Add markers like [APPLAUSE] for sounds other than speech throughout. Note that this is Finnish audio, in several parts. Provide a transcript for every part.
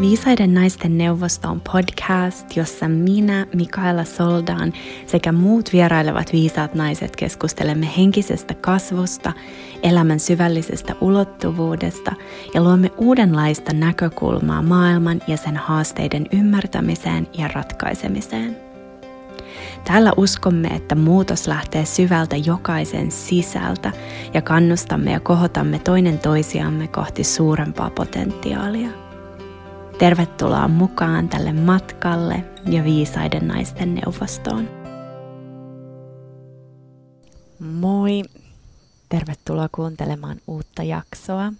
Viisaiden naisten neuvosto on podcast, jossa minä, Mikaela Soldaan sekä muut vierailevat viisaat naiset keskustelemme henkisestä kasvusta, elämän syvällisestä ulottuvuudesta ja luomme uudenlaista näkökulmaa maailman ja sen haasteiden ymmärtämiseen ja ratkaisemiseen. Täällä uskomme, että muutos lähtee syvältä jokaisen sisältä ja kannustamme ja kohotamme toinen toisiamme kohti suurempaa potentiaalia. Tervetuloa mukaan tälle matkalle ja viisaiden naisten neuvostoon. Moi! Tervetuloa kuuntelemaan uutta jaksoa.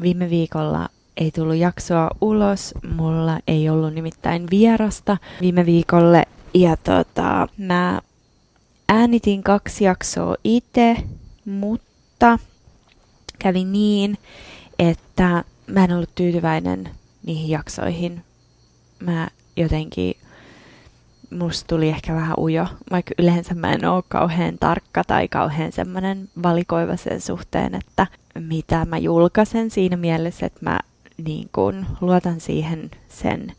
Viime viikolla ei tullut jaksoa ulos, mulla ei ollut nimittäin vierasta viime viikolle. Ja tota, mä äänitin kaksi jaksoa itse, mutta kävi niin, että mä en ollut tyytyväinen niihin jaksoihin. Mä jotenkin, musta tuli ehkä vähän ujo, vaikka yleensä mä en ole kauhean tarkka tai kauhean semmoinen valikoiva sen suhteen, että mitä mä julkaisen siinä mielessä, että mä niin kun luotan siihen sen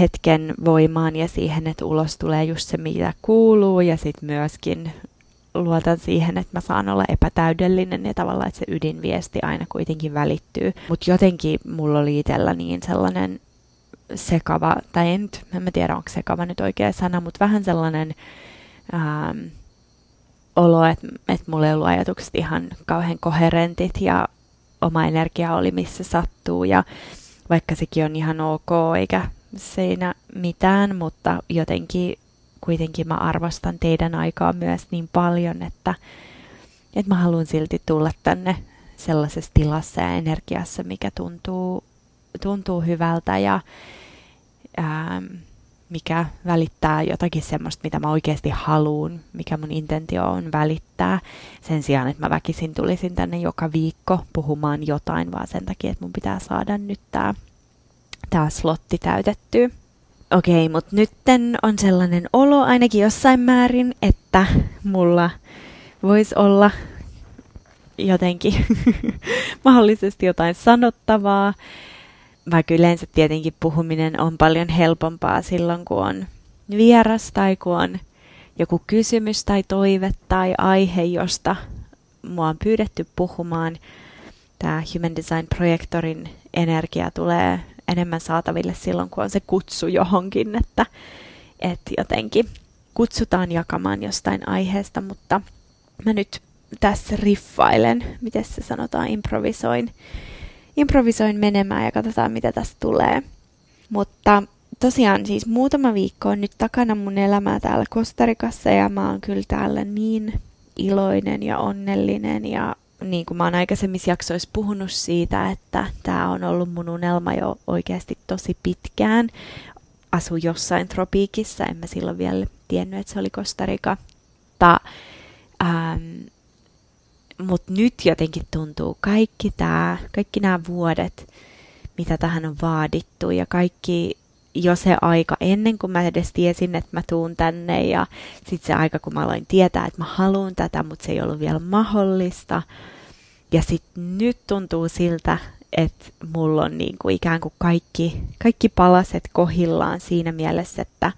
hetken voimaan ja siihen, että ulos tulee just se, mitä kuuluu ja sitten myöskin luotan siihen, että mä saan olla epätäydellinen ja tavallaan, että se ydinviesti aina kuitenkin välittyy. Mutta jotenkin mulla oli itsellä niin sellainen sekava, tai en, en mä tiedä onko sekava nyt oikea sana, mutta vähän sellainen ähm, olo, että, että mulla ei ollut ajatukset ihan kauhean koherentit ja oma energia oli missä sattuu ja vaikka sekin on ihan ok eikä siinä mitään, mutta jotenkin kuitenkin mä arvostan teidän aikaa myös niin paljon, että, että mä haluan silti tulla tänne sellaisessa tilassa ja energiassa, mikä tuntuu, tuntuu hyvältä ja ää, mikä välittää jotakin semmoista, mitä mä oikeasti haluan, mikä mun intentio on välittää. Sen sijaan, että mä väkisin tulisin tänne joka viikko puhumaan jotain, vaan sen takia, että mun pitää saada nyt tää slotti täytettyä. Okei, mutta nytten on sellainen olo ainakin jossain määrin, että mulla voisi olla jotenkin [LAUGHS] mahdollisesti jotain sanottavaa, vaikka yleensä tietenkin puhuminen on paljon helpompaa silloin, kun on vieras tai kun on joku kysymys tai toive tai aihe, josta mua on pyydetty puhumaan. Tämä Human Design Projektorin energia tulee enemmän saataville silloin, kun on se kutsu johonkin, että, että jotenkin kutsutaan jakamaan jostain aiheesta, mutta mä nyt tässä riffailen, miten se sanotaan, improvisoin, improvisoin menemään ja katsotaan, mitä tästä tulee. Mutta tosiaan siis muutama viikko on nyt takana mun elämää täällä Kostarikassa ja mä oon kyllä täällä niin iloinen ja onnellinen ja niin kuin mä oon aikaisemmissa jaksoissa puhunut siitä, että tämä on ollut mun unelma jo oikeasti tosi pitkään. Asu jossain tropiikissa, en mä silloin vielä tiennyt, että se oli Kostarika. Mutta ähm, mut nyt jotenkin tuntuu kaikki kaikki nämä vuodet, mitä tähän on vaadittu ja kaikki jo se aika ennen kuin mä edes tiesin, että mä tuun tänne ja sitten se aika, kun mä aloin tietää, että mä haluan tätä, mutta se ei ollut vielä mahdollista. Ja sitten nyt tuntuu siltä, että mulla on niin kuin ikään kuin kaikki, kaikki palaset kohillaan siinä mielessä, että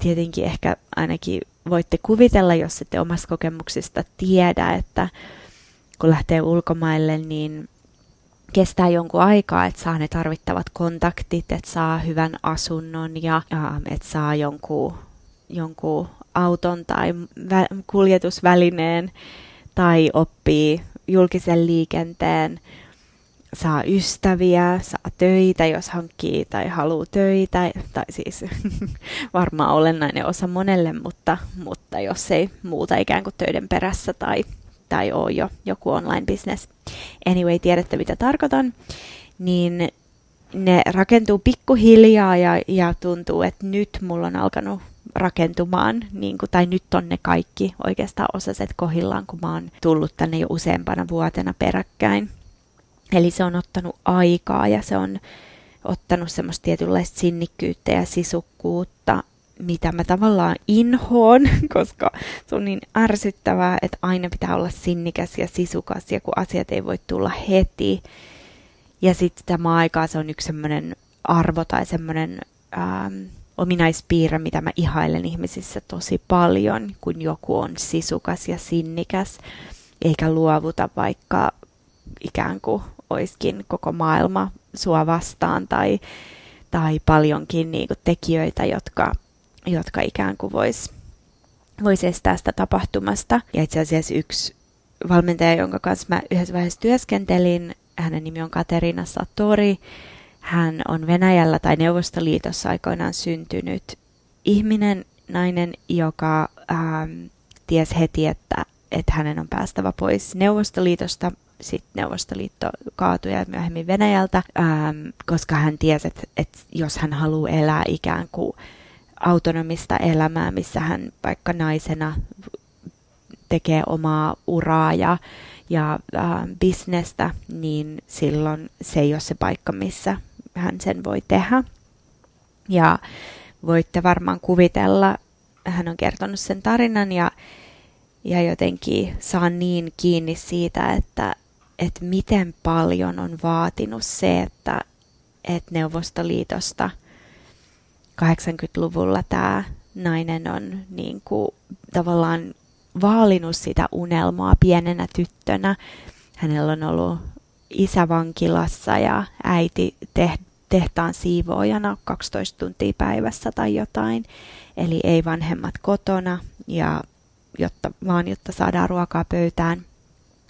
tietenkin ehkä ainakin voitte kuvitella, jos ette omasta kokemuksista tiedä, että kun lähtee ulkomaille, niin kestää jonkun aikaa, että saa ne tarvittavat kontaktit, että saa hyvän asunnon ja, että saa jonkun, jonkun auton tai vä- kuljetusvälineen tai oppii julkisen liikenteen, saa ystäviä, saa töitä, jos hankkii tai haluaa töitä, tai siis [LAUGHS] varmaan olennainen osa monelle, mutta, mutta jos ei muuta ikään kuin töiden perässä tai, tai ole jo joku online business. Anyway, tiedätte mitä tarkoitan, niin ne rakentuu pikkuhiljaa ja, ja tuntuu, että nyt mulla on alkanut rakentumaan, niin kuin, tai nyt on ne kaikki oikeastaan osaset kohillaan, kun mä oon tullut tänne jo useampana vuotena peräkkäin. Eli se on ottanut aikaa ja se on ottanut semmoista tietynlaista sinnikkyyttä ja sisukkuutta, mitä mä tavallaan inhoon, [LAUGHS] koska se on niin ärsyttävää, että aina pitää olla sinnikäs ja sisukas ja kun asiat ei voi tulla heti. Ja sitten tämä aikaa se on yksi semmoinen arvo tai semmoinen ähm, ominaispiirre, mitä mä ihailen ihmisissä tosi paljon, kun joku on sisukas ja sinnikäs, eikä luovuta vaikka ikään kuin oiskin koko maailma sua vastaan tai, tai paljonkin niin kuin tekijöitä, jotka, jotka ikään kuin vois, vois estää sitä tapahtumasta. Ja itse asiassa yksi valmentaja, jonka kanssa mä yhdessä vaiheessa työskentelin, hänen nimi on Katerina Satori, hän on Venäjällä tai Neuvostoliitossa aikoinaan syntynyt ihminen, nainen, joka ähm, ties heti, että, että hänen on päästävä pois Neuvostoliitosta. Sitten Neuvostoliitto kaatui ja myöhemmin Venäjältä, ähm, koska hän tiesi, että, että jos hän haluaa elää ikään kuin autonomista elämää, missä hän vaikka naisena tekee omaa uraa ja, ja äh, bisnestä, niin silloin se ei ole se paikka, missä hän sen voi tehdä. Ja voitte varmaan kuvitella, hän on kertonut sen tarinan ja, ja jotenkin saan niin kiinni siitä, että, että miten paljon on vaatinut se, että, että Neuvostoliitosta 80-luvulla tämä nainen on niin kuin, tavallaan vaalinut sitä unelmaa pienenä tyttönä. Hänellä on ollut isä vankilassa ja äiti te- tehtaan siivoojana 12 tuntia päivässä tai jotain. Eli ei vanhemmat kotona, ja jotta, vaan jotta saadaan ruokaa pöytään.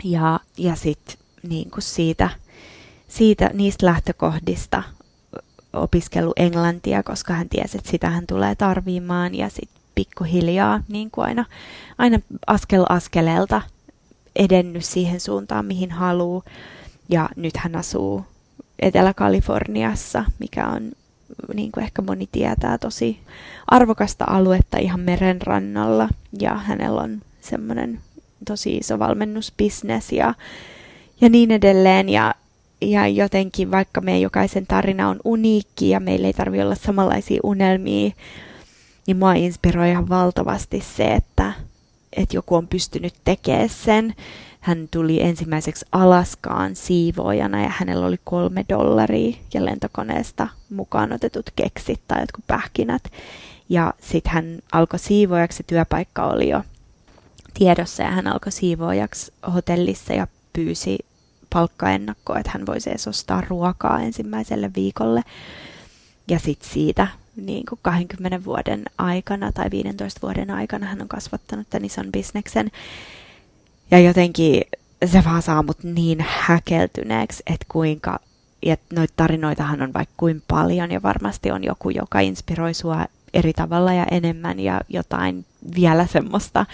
Ja, ja sitten niin siitä, siitä, niistä lähtökohdista opiskelu englantia, koska hän tiesi, että sitä hän tulee tarvimaan. Ja sitten pikkuhiljaa niin kuin aina, aina askel askeleelta edennyt siihen suuntaan, mihin haluaa. Ja nyt hän asuu Etelä-Kaliforniassa, mikä on, niin kuin ehkä moni tietää, tosi arvokasta aluetta ihan meren rannalla. Ja hänellä on semmoinen tosi iso valmennusbisnes ja, ja niin edelleen. Ja, ja jotenkin, vaikka meidän jokaisen tarina on uniikki ja meillä ei tarvitse olla samanlaisia unelmia, niin mua inspiroi ihan valtavasti se, että, että joku on pystynyt tekemään sen hän tuli ensimmäiseksi Alaskaan siivoojana ja hänellä oli kolme dollaria ja lentokoneesta mukaan otetut keksit tai jotkut pähkinät. Ja sitten hän alkoi siivoajaksi, työpaikka oli jo tiedossa ja hän alkoi siivoajaksi hotellissa ja pyysi palkkaennakkoa, että hän voisi edes ostaa ruokaa ensimmäiselle viikolle. Ja sitten siitä niin kuin 20 vuoden aikana tai 15 vuoden aikana hän on kasvattanut tämän ison bisneksen. Ja jotenkin se vaan saa mut niin häkeltyneeksi, että kuinka, ja noita tarinoitahan on vaikka kuin paljon ja varmasti on joku, joka inspiroi sua eri tavalla ja enemmän ja jotain vielä semmoista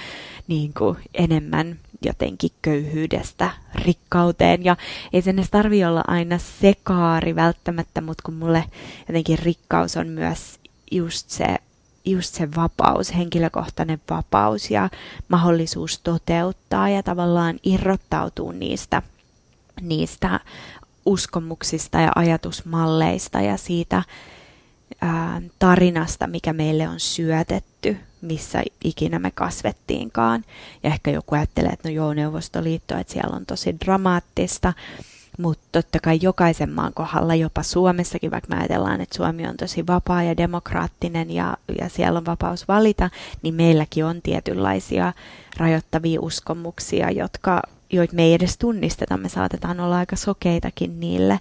niin kuin enemmän jotenkin köyhyydestä rikkauteen. Ja ei sen edes tarvi olla aina sekaari välttämättä, mutta kun mulle jotenkin rikkaus on myös just se just se vapaus, henkilökohtainen vapaus ja mahdollisuus toteuttaa ja tavallaan irrottautua niistä, niistä uskomuksista ja ajatusmalleista ja siitä ää, tarinasta, mikä meille on syötetty, missä ikinä me kasvettiinkaan. Ja ehkä joku ajattelee, että no joo, Neuvostoliitto, että siellä on tosi dramaattista, mutta totta kai jokaisen maan kohdalla, jopa Suomessakin, vaikka me ajatellaan, että Suomi on tosi vapaa ja demokraattinen ja, ja siellä on vapaus valita, niin meilläkin on tietynlaisia rajoittavia uskomuksia, jotka, joita me ei edes tunnisteta. Me saatetaan olla aika sokeitakin niille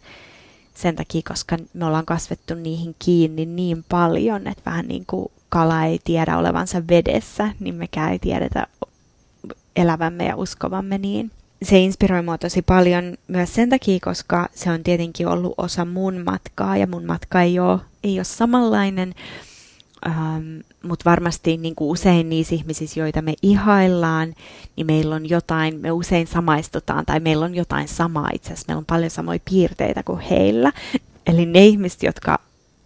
sen takia, koska me ollaan kasvettu niihin kiinni niin paljon, että vähän niin kuin kala ei tiedä olevansa vedessä, niin mekään ei tiedetä elävämme ja uskovamme niin. Se inspiroi mua tosi paljon myös sen takia, koska se on tietenkin ollut osa mun matkaa ja mun matka ei ole, ei ole samanlainen, ähm, mutta varmasti niin kuin usein niissä ihmisissä, joita me ihaillaan, niin meillä on jotain, me usein samaistutaan tai meillä on jotain samaa itse asiassa, meillä on paljon samoja piirteitä kuin heillä. Eli ne ihmiset, jotka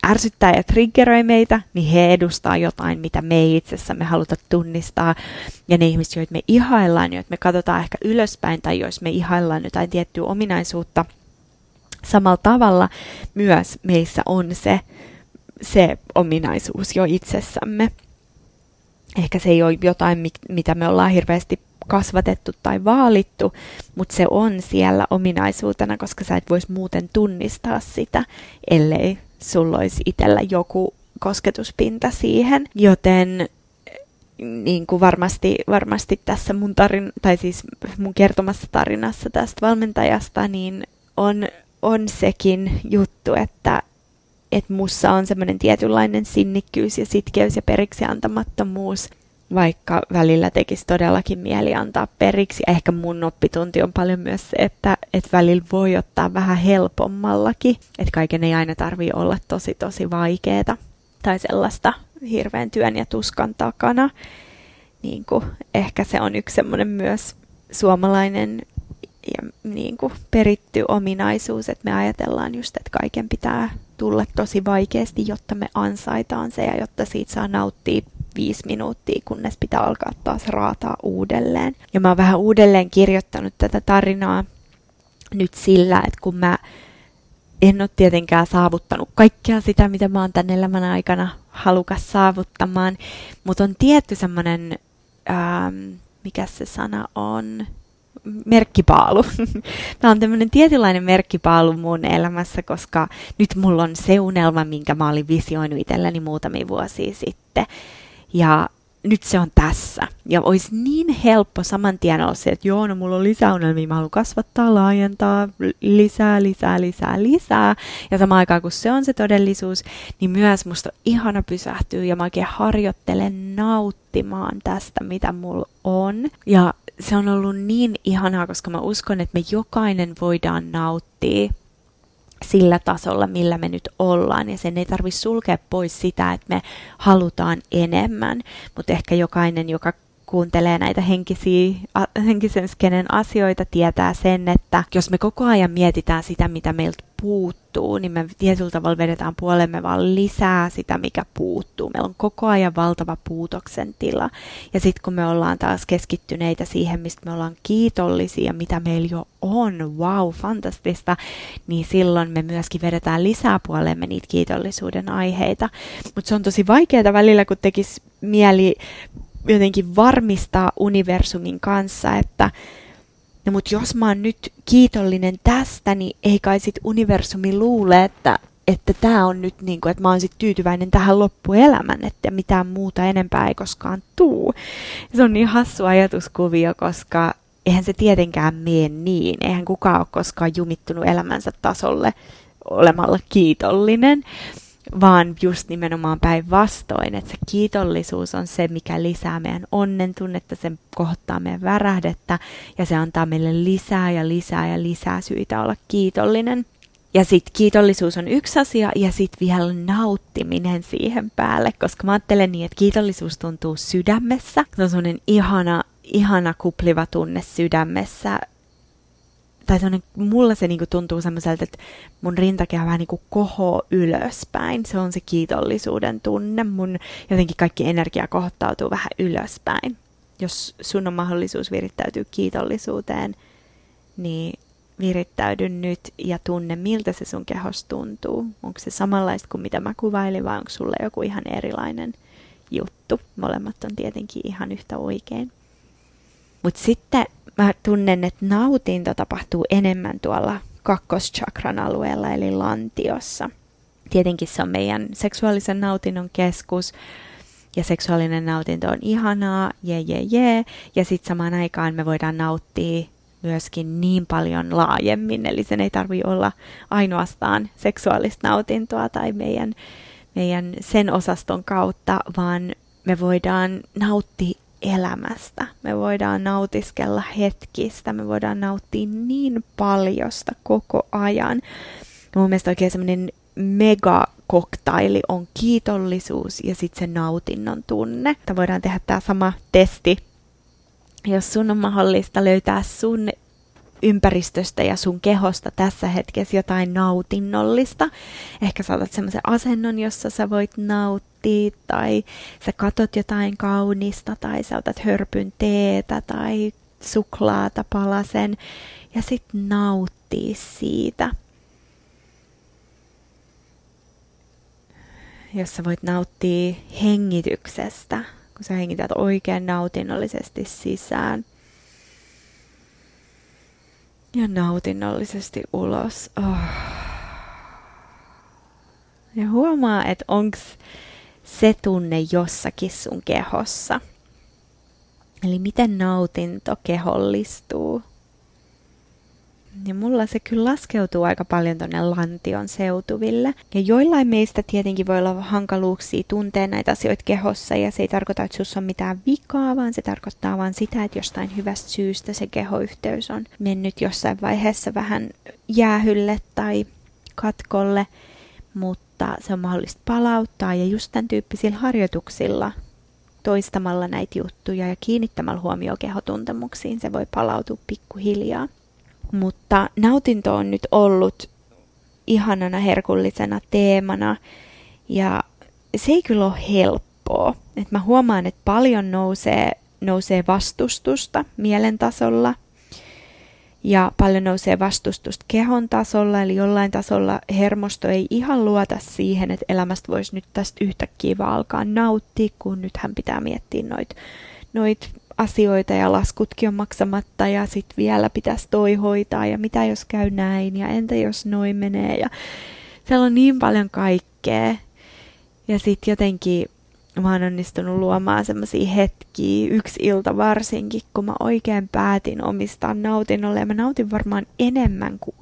ärsyttää ja triggeröi meitä, niin he edustaa jotain, mitä me ei itsessämme haluta tunnistaa. Ja ne ihmiset, joita me ihaillaan, joita me katsotaan ehkä ylöspäin, tai jos me ihaillaan jotain tiettyä ominaisuutta, samalla tavalla myös meissä on se, se ominaisuus jo itsessämme. Ehkä se ei ole jotain, mitä me ollaan hirveästi kasvatettu tai vaalittu, mutta se on siellä ominaisuutena, koska sä et vois muuten tunnistaa sitä, ellei sulla olisi itsellä joku kosketuspinta siihen. Joten niin kuin varmasti, varmasti tässä mun tarin, tai siis mun kertomassa tarinassa tästä valmentajasta, niin on, on sekin juttu, että että mussa on semmoinen tietynlainen sinnikkyys ja sitkeys ja periksi antamattomuus, vaikka välillä tekisi todellakin mieli antaa periksi. Ehkä mun oppitunti on paljon myös se, että, että välillä voi ottaa vähän helpommallakin, että kaiken ei aina tarvii olla tosi tosi vaikeeta tai sellaista hirveän työn ja tuskan takana. Niin kuin, ehkä se on yksi semmoinen myös suomalainen ja niin kuin peritty ominaisuus, että me ajatellaan just, että kaiken pitää tulla tosi vaikeasti, jotta me ansaitaan se ja jotta siitä saa nauttia viisi minuuttia, kunnes pitää alkaa taas raataa uudelleen. Ja mä oon vähän uudelleen kirjoittanut tätä tarinaa nyt sillä, että kun mä en ole tietenkään saavuttanut kaikkea sitä, mitä mä oon tän elämän aikana halukas saavuttamaan, mutta on tietty semmoinen, ähm, mikä se sana on, merkkipaalu. [LAUGHS] Tämä on tämmöinen tietynlainen merkkipaalu mun elämässä, koska nyt mulla on se unelma, minkä mä olin visioinut itselleni muutamia vuosia sitten. Ja nyt se on tässä. Ja olisi niin helppo saman tien olla se, että joo, no mulla on lisää unelmia, mä haluan kasvattaa, laajentaa, lisää, lisää, lisää, lisää. Ja samaan aikaan, kun se on se todellisuus, niin myös musta ihana pysähtyä ja mä oikein harjoittelen nauttimaan tästä, mitä mulla on. Ja se on ollut niin ihanaa, koska mä uskon, että me jokainen voidaan nauttia sillä tasolla, millä me nyt ollaan. Ja sen ei tarvitse sulkea pois sitä, että me halutaan enemmän, mutta ehkä jokainen, joka kuuntelee näitä henkisiä, henkisen skenen asioita, tietää sen, että jos me koko ajan mietitään sitä, mitä meiltä puuttuu, niin me tietyllä tavalla vedetään puolemme vaan lisää sitä, mikä puuttuu. Meillä on koko ajan valtava puutoksen tila. Ja sitten kun me ollaan taas keskittyneitä siihen, mistä me ollaan kiitollisia, mitä meillä jo on, wow, fantastista, niin silloin me myöskin vedetään lisää puolemme niitä kiitollisuuden aiheita. Mutta se on tosi vaikeaa välillä, kun tekisi mieli jotenkin varmistaa universumin kanssa, että no mut jos mä oon nyt kiitollinen tästä, niin ei kai sit universumi luule, että että tämä on nyt niin kuin, että mä oon sit tyytyväinen tähän loppuelämän, että mitään muuta enempää ei koskaan tuu. Se on niin hassu ajatuskuvio, koska eihän se tietenkään mene niin. Eihän kukaan ole koskaan jumittunut elämänsä tasolle olemalla kiitollinen vaan just nimenomaan päinvastoin, että se kiitollisuus on se, mikä lisää meidän onnen tunnetta, se kohtaa meidän värähdettä ja se antaa meille lisää ja lisää ja lisää syitä olla kiitollinen. Ja sitten kiitollisuus on yksi asia ja sitten vielä nauttiminen siihen päälle, koska mä ajattelen niin, että kiitollisuus tuntuu sydämessä. Se on semmoinen ihana, ihana kupliva tunne sydämessä, tai mulla se niinku tuntuu semmoiselta, että mun rintakehä vähän niinku kohoo ylöspäin. Se on se kiitollisuuden tunne. Mun jotenkin kaikki energia kohtautuu vähän ylöspäin. Jos sun on mahdollisuus virittäytyä kiitollisuuteen, niin virittäydy nyt ja tunne, miltä se sun kehos tuntuu. Onko se samanlaista kuin mitä mä kuvailin vai onko sulle joku ihan erilainen juttu. Molemmat on tietenkin ihan yhtä oikein. Mutta sitten mä tunnen, että nautinto tapahtuu enemmän tuolla kakkoschakran alueella, eli lantiossa. Tietenkin se on meidän seksuaalisen nautinnon keskus, ja seksuaalinen nautinto on ihanaa, je je je, ja sitten samaan aikaan me voidaan nauttia myöskin niin paljon laajemmin, eli sen ei tarvi olla ainoastaan seksuaalista nautintoa tai meidän, meidän sen osaston kautta, vaan me voidaan nauttia elämästä. Me voidaan nautiskella hetkistä, me voidaan nauttia niin paljosta koko ajan. Ja mun mielestä oikein semmoinen mega koktaili on kiitollisuus ja sitten se nautinnon tunne. Että voidaan tehdä tämä sama testi, jos sun on mahdollista löytää sun ympäristöstä ja sun kehosta tässä hetkessä jotain nautinnollista. Ehkä saatat semmoisen asennon, jossa sä voit nauttia, tai sä katot jotain kaunista, tai sä otat hörpyn teetä, tai suklaata palasen, ja sit nauttii siitä. Jos sä voit nauttia hengityksestä, kun sä hengität oikein nautinnollisesti sisään – Ja nautinnollisesti ulos. Oh. Ja huomaa, että onks se tunne jossakin sun kehossa. Eli miten nautinto kehollistuu. Ja mulla se kyllä laskeutuu aika paljon tonne lantion seutuville. Ja joillain meistä tietenkin voi olla hankaluuksia tuntea näitä asioita kehossa, ja se ei tarkoita, että sussa on mitään vikaa, vaan se tarkoittaa vaan sitä, että jostain hyvästä syystä se kehoyhteys on mennyt jossain vaiheessa vähän jäähylle tai katkolle, mutta se on mahdollista palauttaa, ja just tämän tyyppisillä harjoituksilla toistamalla näitä juttuja ja kiinnittämällä huomioon kehotuntemuksiin se voi palautua pikkuhiljaa. Mutta nautinto on nyt ollut ihanana herkullisena teemana ja se ei kyllä ole helppoa. Et mä huomaan, että paljon nousee, nousee vastustusta mielen tasolla ja paljon nousee vastustusta kehon tasolla, eli jollain tasolla hermosto ei ihan luota siihen, että elämästä voisi nyt tästä yhtäkkiä vaan alkaa nauttia, kun nythän pitää miettiä noita noit asioita ja laskutkin on maksamatta ja sitten vielä pitäisi toi hoitaa ja mitä jos käy näin ja entä jos noin menee ja siellä on niin paljon kaikkea. Ja sitten jotenkin mä oon onnistunut luomaan semmoisia hetkiä, yksi ilta varsinkin, kun mä oikein päätin omistaa nautinnolle ja mä nautin varmaan enemmän kuin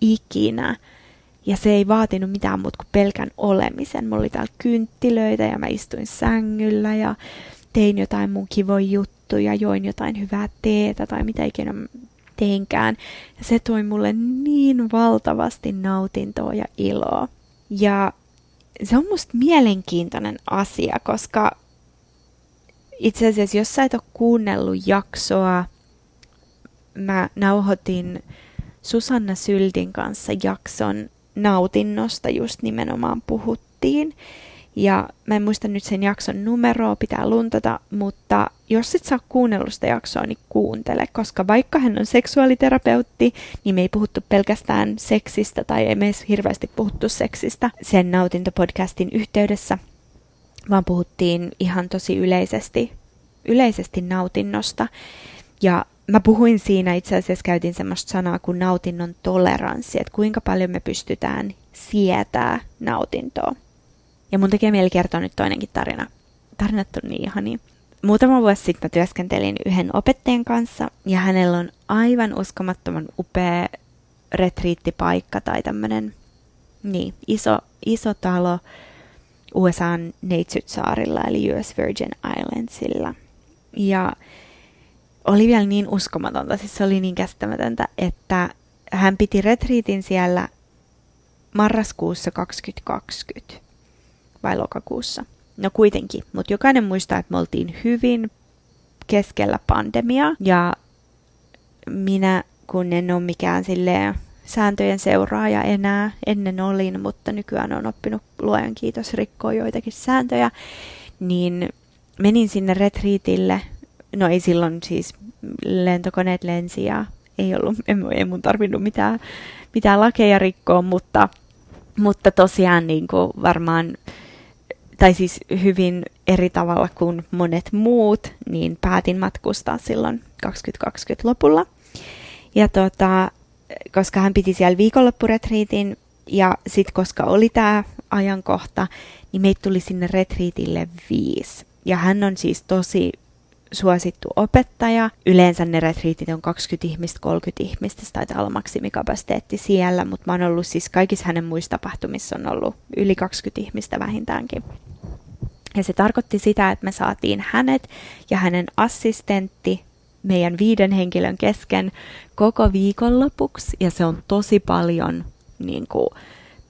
ikinä. Ja se ei vaatinut mitään muuta kuin pelkän olemisen. Mulla oli täällä kynttilöitä ja mä istuin sängyllä ja tein jotain mun kivoja juttuja, join jotain hyvää teetä tai mitä ikinä teinkään. Ja se toi mulle niin valtavasti nautintoa ja iloa. Ja se on musta mielenkiintoinen asia, koska itse asiassa jos sä et ole kuunnellut jaksoa, mä nauhoitin Susanna Syltin kanssa jakson nautinnosta just nimenomaan puhuttiin. Ja mä en muista nyt sen jakson numeroa, pitää luntata, mutta jos et saa kuunnellut sitä jaksoa, niin kuuntele, koska vaikka hän on seksuaaliterapeutti, niin me ei puhuttu pelkästään seksistä tai ei me edes hirveästi puhuttu seksistä sen nautintopodcastin yhteydessä, vaan puhuttiin ihan tosi yleisesti, yleisesti nautinnosta. Ja mä puhuin siinä, itse asiassa käytin semmoista sanaa kuin nautinnon toleranssi, että kuinka paljon me pystytään sietää nautintoa. Ja mun tekee mieli kertoa nyt toinenkin tarina. Tarinat on niin ihania. Muutama vuosi sitten mä työskentelin yhden opettajan kanssa ja hänellä on aivan uskomattoman upea retriittipaikka tai tämmönen niin, iso, iso talo USAn Neitsyt-saarilla eli US Virgin Islandsilla. Ja oli vielä niin uskomatonta, siis se oli niin käsittämätöntä, että hän piti retriitin siellä marraskuussa 2020 vai lokakuussa. No kuitenkin, mutta jokainen muistaa, että me oltiin hyvin keskellä pandemiaa ja minä, kun en ole mikään silleen sääntöjen seuraaja enää, ennen olin, mutta nykyään on oppinut luojan kiitos rikkoa joitakin sääntöjä, niin menin sinne retriitille. No ei silloin siis lentokoneet lensi ja ei, ollut, ei mun tarvinnut mitään, mitään lakeja rikkoa, mutta, mutta tosiaan niin kuin varmaan tai siis hyvin eri tavalla kuin monet muut, niin päätin matkustaa silloin 2020 lopulla. Ja tota, koska hän piti siellä viikonloppuretriitin ja sitten koska oli tämä ajankohta, niin meitä tuli sinne retriitille viisi. Ja hän on siis tosi suosittu opettaja. Yleensä ne retriitit on 20 ihmistä, 30 ihmistä, tai taitaa olla maksimikapasiteetti siellä, mutta mä oon ollut siis kaikissa hänen muissa tapahtumissa on ollut yli 20 ihmistä vähintäänkin. Ja se tarkoitti sitä, että me saatiin hänet ja hänen assistentti meidän viiden henkilön kesken koko viikonlopuksi. Ja se on tosi paljon niin kuin,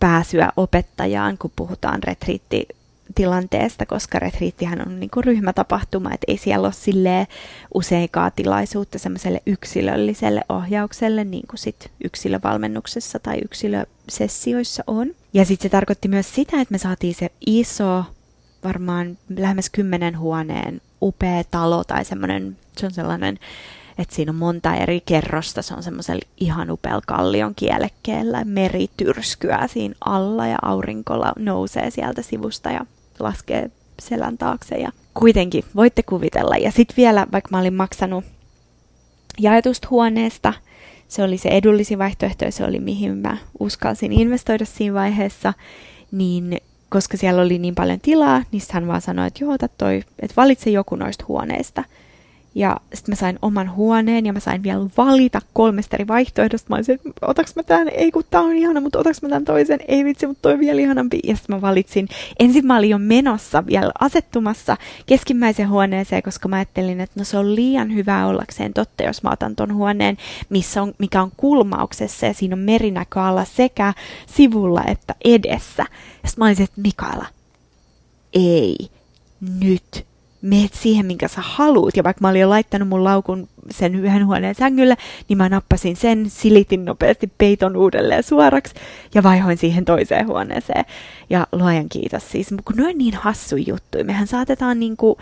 pääsyä opettajaan, kun puhutaan retriitti tilanteesta, koska retriittihän on niin kuin ryhmätapahtuma, että ei siellä ole silleen useinkaan tilaisuutta semmoiselle yksilölliselle ohjaukselle, niin kuin sit yksilövalmennuksessa tai yksilösessioissa on. Ja sitten se tarkoitti myös sitä, että me saatiin se iso varmaan lähemmäs kymmenen huoneen upea talo tai semmoinen, se on sellainen, että siinä on monta eri kerrosta, se on semmoisella ihan upealla kallion kielekkeellä, meri tyrskyää siinä alla ja aurinko nousee sieltä sivusta ja laskee selän taakse ja kuitenkin voitte kuvitella. Ja sitten vielä, vaikka mä olin maksanut jaetusta huoneesta, se oli se edullisin vaihtoehto ja se oli mihin mä uskalsin investoida siinä vaiheessa, niin koska siellä oli niin paljon tilaa, niin hän vaan sanoi, että joo, toi, että valitse joku noista huoneista. Ja sitten mä sain oman huoneen ja mä sain vielä valita kolmesta eri vaihtoehdosta. Mä olisin, että otaks mä tämän? Ei kun tää on ihana, mutta otaks mä tämän toisen? Ei vitsi, mutta toi on vielä ihanampi. Ja sitten mä valitsin. Ensin mä olin jo menossa vielä asettumassa keskimmäiseen huoneeseen, koska mä ajattelin, että no se on liian hyvä ollakseen totta, jos mä otan ton huoneen, missä on, mikä on kulmauksessa ja siinä on merinäkö alla sekä sivulla että edessä. Ja sitten mä olisin, että Mikaela, ei, nyt meet siihen, minkä sä haluut. Ja vaikka mä olin jo laittanut mun laukun sen yhden huoneen sängylle, niin mä nappasin sen, silitin nopeasti peiton uudelleen suoraksi ja vaihoin siihen toiseen huoneeseen. Ja luojan kiitos siis, kun ne on niin hassu juttu. Mehän saatetaan kuin,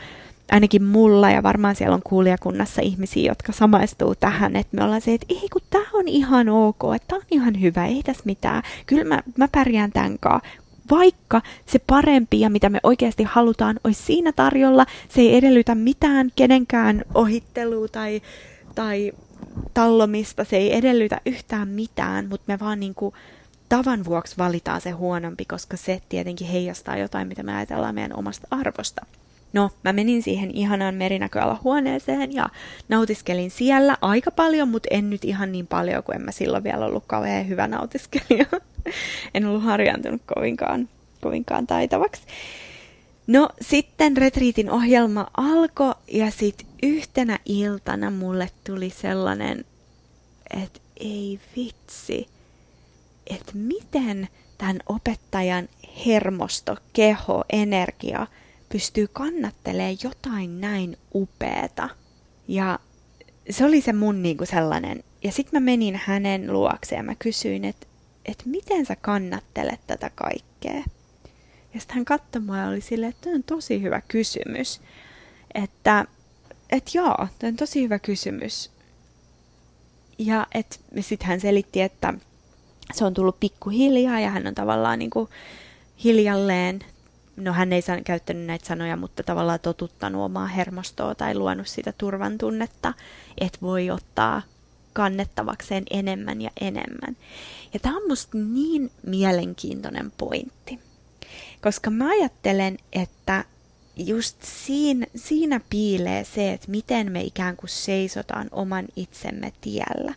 ainakin mulla ja varmaan siellä on kuulijakunnassa ihmisiä, jotka samaistuu tähän, että me ollaan se, että ei kun tämä on ihan ok, että tämä on ihan hyvä, ei tässä mitään. Kyllä mä, mä pärjään tämän kanssa vaikka se parempi ja mitä me oikeasti halutaan olisi siinä tarjolla, se ei edellytä mitään kenenkään ohittelua tai, tai tallomista, se ei edellytä yhtään mitään, mutta me vaan niin kuin tavan vuoksi valitaan se huonompi, koska se tietenkin heijastaa jotain, mitä me ajatellaan meidän omasta arvosta. No, mä menin siihen ihanaan huoneeseen ja nautiskelin siellä aika paljon, mutta en nyt ihan niin paljon, kuin en mä silloin vielä ollut kauhean hyvä nautiskelija. [LAUGHS] en ollut harjaantunut kovinkaan, kovinkaan taitavaksi. No sitten retriitin ohjelma alkoi ja sitten yhtenä iltana mulle tuli sellainen, että ei vitsi, että miten tämän opettajan hermosto, keho, energia pystyy kannattelemaan jotain näin upeeta. Ja se oli se mun niinku sellainen. Ja sitten mä menin hänen luokseen ja mä kysyin, että että miten sä kannattelet tätä kaikkea? Ja sitten hän katsoi mua ja oli silleen, että on tosi hyvä kysymys. Että, että joo, tämä on tosi hyvä kysymys. Ja sitten hän selitti, että se on tullut pikkuhiljaa ja hän on tavallaan niin kuin hiljalleen, no hän ei käyttänyt näitä sanoja, mutta tavallaan totuttanut omaa hermostoa tai luonut sitä turvan tunnetta, että voi ottaa kannettavakseen enemmän ja enemmän. Ja tämä on musta niin mielenkiintoinen pointti, koska mä ajattelen, että just siinä, siinä piilee se, että miten me ikään kuin seisotaan oman itsemme tiellä.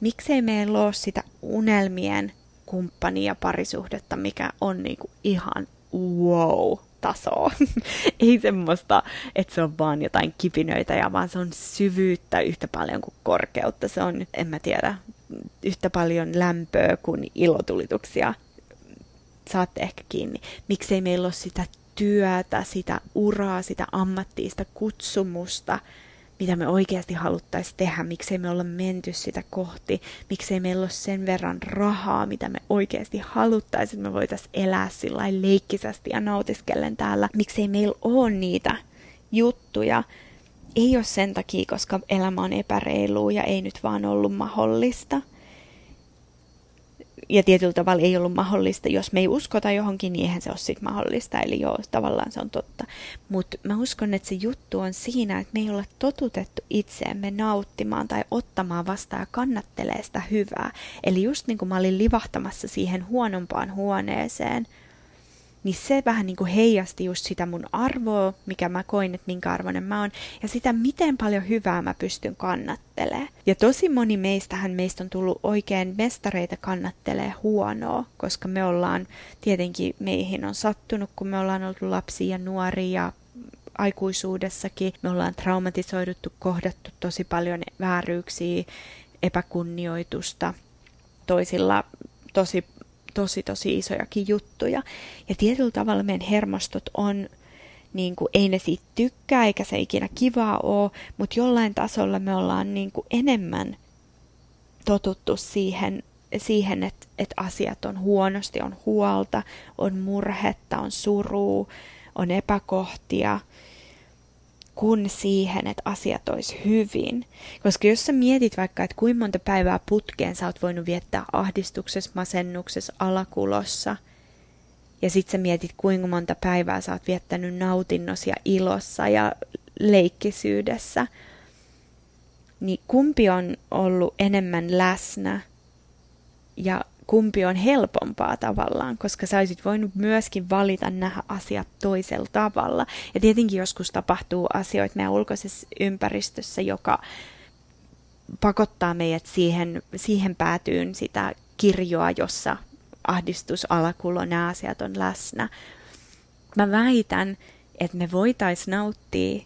Miksei meillä ole sitä unelmien kumppania parisuhdetta, mikä on niinku ihan wow tasoa. [LAUGHS] Ei semmoista, että se on vaan jotain kipinöitä, ja vaan se on syvyyttä yhtä paljon kuin korkeutta. Se on, en mä tiedä, yhtä paljon lämpöä kuin ilotulituksia. Saatte ehkä kiinni. Miksei meillä ole sitä työtä, sitä uraa, sitä ammattiista kutsumusta, mitä me oikeasti haluttaisiin tehdä, miksei me olla menty sitä kohti, miksei meillä ole sen verran rahaa, mitä me oikeasti haluttaisiin, että me voitaisiin elää sillä leikkisästi ja nautiskellen täällä, miksei meillä ole niitä juttuja, ei ole sen takia, koska elämä on epäreilua ja ei nyt vaan ollut mahdollista, ja tietyllä tavalla ei ollut mahdollista. Jos me ei uskota johonkin, niin eihän se ole sitten mahdollista. Eli joo, tavallaan se on totta. Mutta mä uskon, että se juttu on siinä, että me ei olla totutettu itseämme nauttimaan tai ottamaan vastaan ja kannattelee sitä hyvää. Eli just niin kuin mä olin livahtamassa siihen huonompaan huoneeseen – niin se vähän niin kuin heijasti just sitä mun arvoa, mikä mä koin, että minkä arvoinen mä oon, ja sitä, miten paljon hyvää mä pystyn kannattelee. Ja tosi moni meistähän meistä on tullut oikein mestareita kannattelee huonoa, koska me ollaan, tietenkin meihin on sattunut, kun me ollaan ollut lapsia ja nuoria aikuisuudessakin. Me ollaan traumatisoiduttu, kohdattu tosi paljon vääryyksiä, epäkunnioitusta, toisilla tosi tosi tosi isojakin juttuja. Ja tietyllä tavalla meidän hermostot on, niin kuin, ei ne siitä tykkää eikä se ikinä kivaa ole, mutta jollain tasolla me ollaan niin kuin, enemmän totuttu siihen, siihen että, että asiat on huonosti, on huolta, on murhetta, on surua, on epäkohtia – kuin siihen, että asiat olisi hyvin. Koska jos sä mietit vaikka, että kuinka monta päivää putkeen sä oot voinut viettää ahdistuksessa, masennuksessa, alakulossa, ja sit sä mietit, kuinka monta päivää sä oot viettänyt nautinnossa ja ilossa ja leikkisyydessä, niin kumpi on ollut enemmän läsnä ja kumpi on helpompaa tavallaan, koska sä olisit voinut myöskin valita nähdä asiat toisella tavalla. Ja tietenkin joskus tapahtuu asioita meidän ulkoisessa ympäristössä, joka pakottaa meidät siihen, siihen päätyyn sitä kirjoa, jossa ahdistus, alakulo, nämä asiat on läsnä. Mä väitän, että me voitaisiin nauttia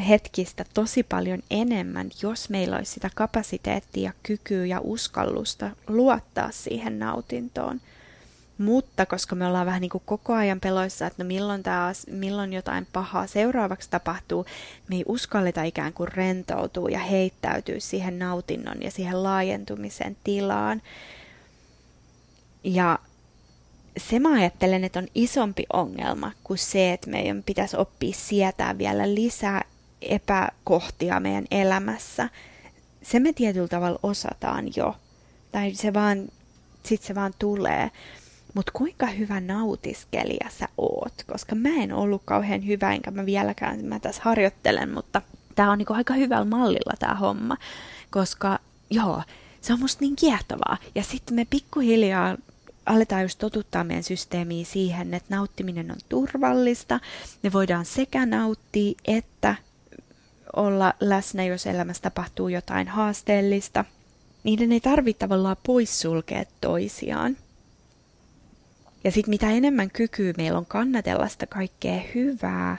hetkistä tosi paljon enemmän, jos meillä olisi sitä kapasiteettia, kykyä ja uskallusta luottaa siihen nautintoon. Mutta koska me ollaan vähän niin kuin koko ajan peloissa, että no milloin, taas, milloin jotain pahaa seuraavaksi tapahtuu, me ei uskalleta ikään kuin rentoutua ja heittäytyä siihen nautinnon ja siihen laajentumisen tilaan. Ja se mä ajattelen, että on isompi ongelma kuin se, että meidän pitäisi oppia sietää vielä lisää epäkohtia meidän elämässä. Se me tietyllä tavalla osataan jo. Tai se vaan, sit se vaan tulee. Mutta kuinka hyvä nautiskelija sä oot? Koska mä en ollut kauhean hyvä, enkä mä vieläkään, mä tässä harjoittelen, mutta tää on niinku aika hyvällä mallilla tää homma. Koska joo, se on musta niin kiehtovaa. Ja sitten me pikkuhiljaa aletaan just totuttaa meidän systeemiä siihen, että nauttiminen on turvallista. Me voidaan sekä nauttia että olla läsnä, jos elämässä tapahtuu jotain haasteellista. Niiden ei tarvitse tavallaan poissulkea toisiaan. Ja sitten mitä enemmän kykyä meillä on kannatella sitä kaikkea hyvää,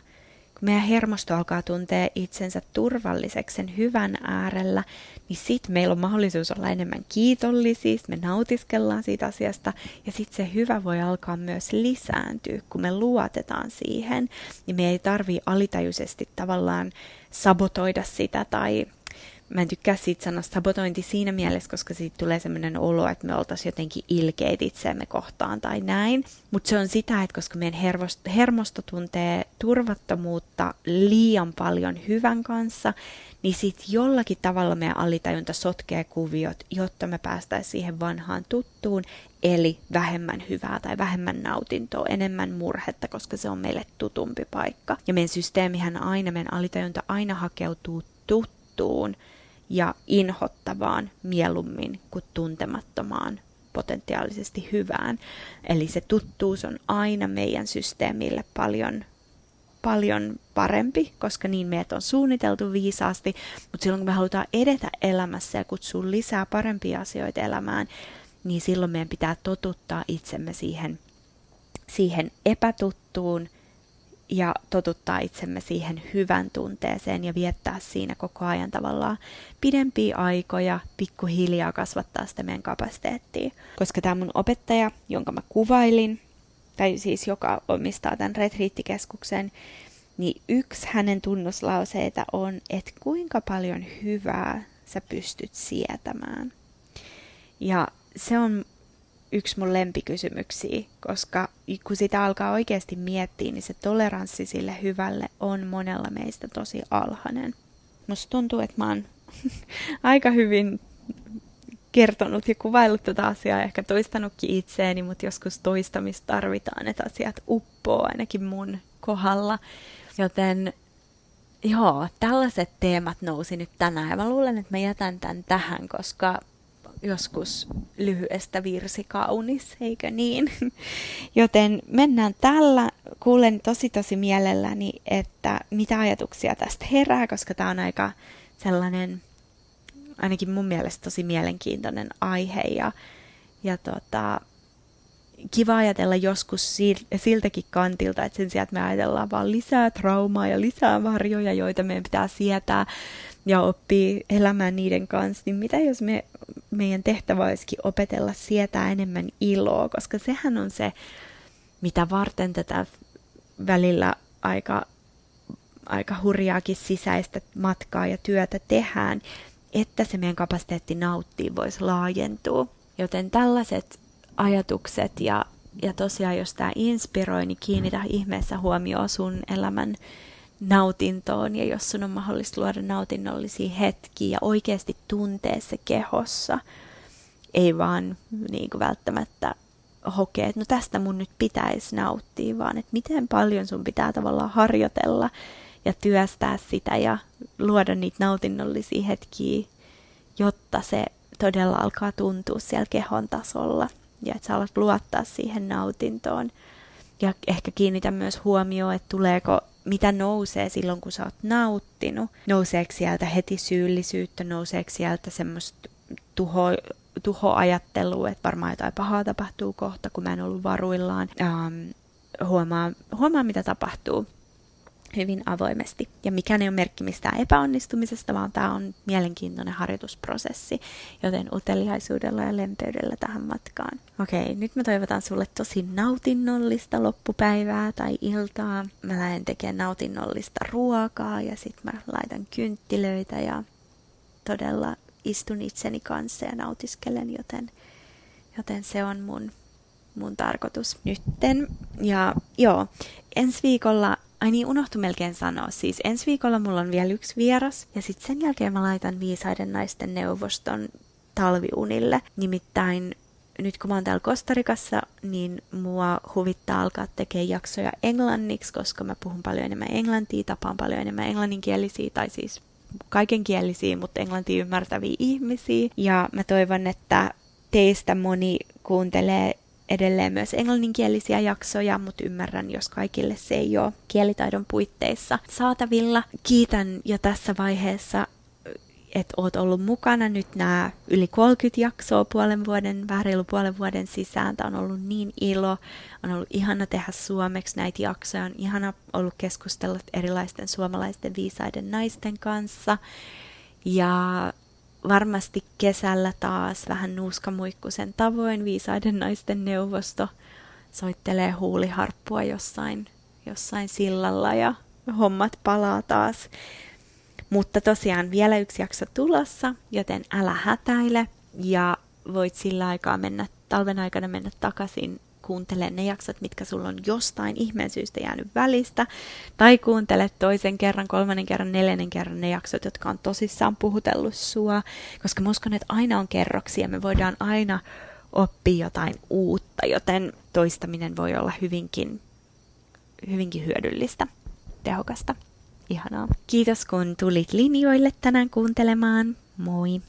meidän hermosto alkaa tuntea itsensä turvalliseksi sen hyvän äärellä, niin sitten meillä on mahdollisuus olla enemmän kiitollisia, me nautiskellaan siitä asiasta, ja sitten se hyvä voi alkaa myös lisääntyä, kun me luotetaan siihen, niin me ei tarvii alitajuisesti tavallaan sabotoida sitä tai mä en tykkää siitä sanoa sabotointi siinä mielessä, koska siitä tulee sellainen olo, että me oltaisiin jotenkin ilkeitä itseämme kohtaan tai näin. Mutta se on sitä, että koska meidän hermosto, hermosto tuntee turvattomuutta liian paljon hyvän kanssa, niin sitten jollakin tavalla meidän alitajunta sotkee kuviot, jotta me päästäisiin siihen vanhaan tuttuun, eli vähemmän hyvää tai vähemmän nautintoa, enemmän murhetta, koska se on meille tutumpi paikka. Ja meidän systeemihän aina, meidän alitajunta aina hakeutuu tuttuun, ja inhottavaan mieluummin kuin tuntemattomaan potentiaalisesti hyvään. Eli se tuttuus on aina meidän systeemille paljon, paljon parempi, koska niin meidät on suunniteltu viisaasti, mutta silloin kun me halutaan edetä elämässä ja kutsua lisää parempia asioita elämään, niin silloin meidän pitää totuttaa itsemme siihen, siihen epätuttuun – ja totuttaa itsemme siihen hyvän tunteeseen ja viettää siinä koko ajan tavallaan pidempiä aikoja, pikkuhiljaa kasvattaa sitä meidän kapasiteettia. Koska tämä mun opettaja, jonka mä kuvailin, tai siis joka omistaa tämän retriittikeskuksen, niin yksi hänen tunnuslauseita on, että kuinka paljon hyvää sä pystyt sietämään. Ja se on yksi mun lempikysymyksiä, koska kun sitä alkaa oikeasti miettiä, niin se toleranssi sille hyvälle on monella meistä tosi alhainen. Musta tuntuu, että mä oon [LAUGHS] aika hyvin kertonut ja kuvaillut tätä asiaa, ehkä toistanutkin itseeni, mutta joskus toistamista tarvitaan, että asiat uppoo ainakin mun kohdalla. Joten joo, tällaiset teemat nousi nyt tänään ja mä luulen, että mä jätän tämän tähän, koska joskus lyhyestä virsi kaunis, eikö niin? [LAUGHS] Joten mennään tällä. Kuulen tosi tosi mielelläni, että mitä ajatuksia tästä herää, koska tämä on aika sellainen, ainakin mun mielestä tosi mielenkiintoinen aihe ja, ja tota, kiva ajatella joskus siltäkin kantilta, että sen sijaan, että me ajatellaan vaan lisää traumaa ja lisää varjoja, joita meidän pitää sietää ja oppii elämään niiden kanssa, niin mitä jos me, meidän tehtävä olisikin opetella sietää enemmän iloa, koska sehän on se, mitä varten tätä välillä aika, aika hurjaakin sisäistä matkaa ja työtä tehdään, että se meidän kapasiteetti nauttii voisi laajentua. Joten tällaiset ajatukset ja, ja tosiaan jos tämä inspiroi, niin kiinnitä ihmeessä huomioon sun elämän nautintoon ja jos sun on mahdollista luoda nautinnollisia hetkiä ja oikeasti tuntee se kehossa, ei vaan niin kuin välttämättä hokee, että no tästä mun nyt pitäisi nauttia, vaan että miten paljon sun pitää tavallaan harjoitella ja työstää sitä ja luoda niitä nautinnollisia hetkiä, jotta se todella alkaa tuntua siellä kehon tasolla ja että sä alat luottaa siihen nautintoon. Ja ehkä kiinnitä myös huomioon, että tuleeko, mitä nousee silloin, kun sä oot nauttinut. Nouseeko sieltä heti syyllisyyttä, nouseeko sieltä semmoista tuho, tuhoajattelua, että varmaan jotain pahaa tapahtuu kohta, kun mä en ollut varuillaan. Ähm, huomaa, huomaa, mitä tapahtuu hyvin avoimesti. Ja mikään ei ole merkki mistään epäonnistumisesta, vaan tämä on mielenkiintoinen harjoitusprosessi, joten uteliaisuudella ja lempeydellä tähän matkaan. Okei, nyt mä toivotan sulle tosi nautinnollista loppupäivää tai iltaa. Mä lähden tekemään nautinnollista ruokaa ja sitten mä laitan kynttilöitä ja todella istun itseni kanssa ja nautiskelen, joten, joten se on mun, mun tarkoitus nytten. Ja joo, ensi viikolla Ai niin, unohtu melkein sanoa. Siis ensi viikolla mulla on vielä yksi vieras ja sitten sen jälkeen mä laitan viisaiden naisten neuvoston talviunille. Nimittäin nyt kun mä oon täällä Kostarikassa, niin mua huvittaa alkaa tekemään jaksoja englanniksi, koska mä puhun paljon enemmän englantia, tapaan paljon enemmän englanninkielisiä tai siis kaikenkielisiä, mutta englantia ymmärtäviä ihmisiä. Ja mä toivon, että teistä moni kuuntelee edelleen myös englanninkielisiä jaksoja, mutta ymmärrän, jos kaikille se ei ole kielitaidon puitteissa saatavilla. Kiitän jo tässä vaiheessa että oot ollut mukana nyt nämä yli 30 jaksoa puolen vuoden, vähän reilu puolen vuoden sisään. Tämä on ollut niin ilo. On ollut ihana tehdä suomeksi näitä jaksoja. On ihana ollut keskustella erilaisten suomalaisten viisaiden naisten kanssa. Ja varmasti kesällä taas vähän nuuskamuikkusen tavoin viisaiden naisten neuvosto soittelee huuliharppua jossain, jossain sillalla ja hommat palaa taas. Mutta tosiaan vielä yksi jakso tulossa, joten älä hätäile ja voit sillä aikaa mennä, talven aikana mennä takaisin kuuntele ne jaksot, mitkä sulla on jostain ihmeen syystä jäänyt välistä, tai kuuntele toisen kerran, kolmannen kerran, neljännen kerran ne jaksot, jotka on tosissaan puhutellut sua, koska mä uskon, että aina on kerroksia, me voidaan aina oppia jotain uutta, joten toistaminen voi olla hyvinkin, hyvinkin hyödyllistä, tehokasta, ihanaa. Kiitos kun tulit linjoille tänään kuuntelemaan. Moi!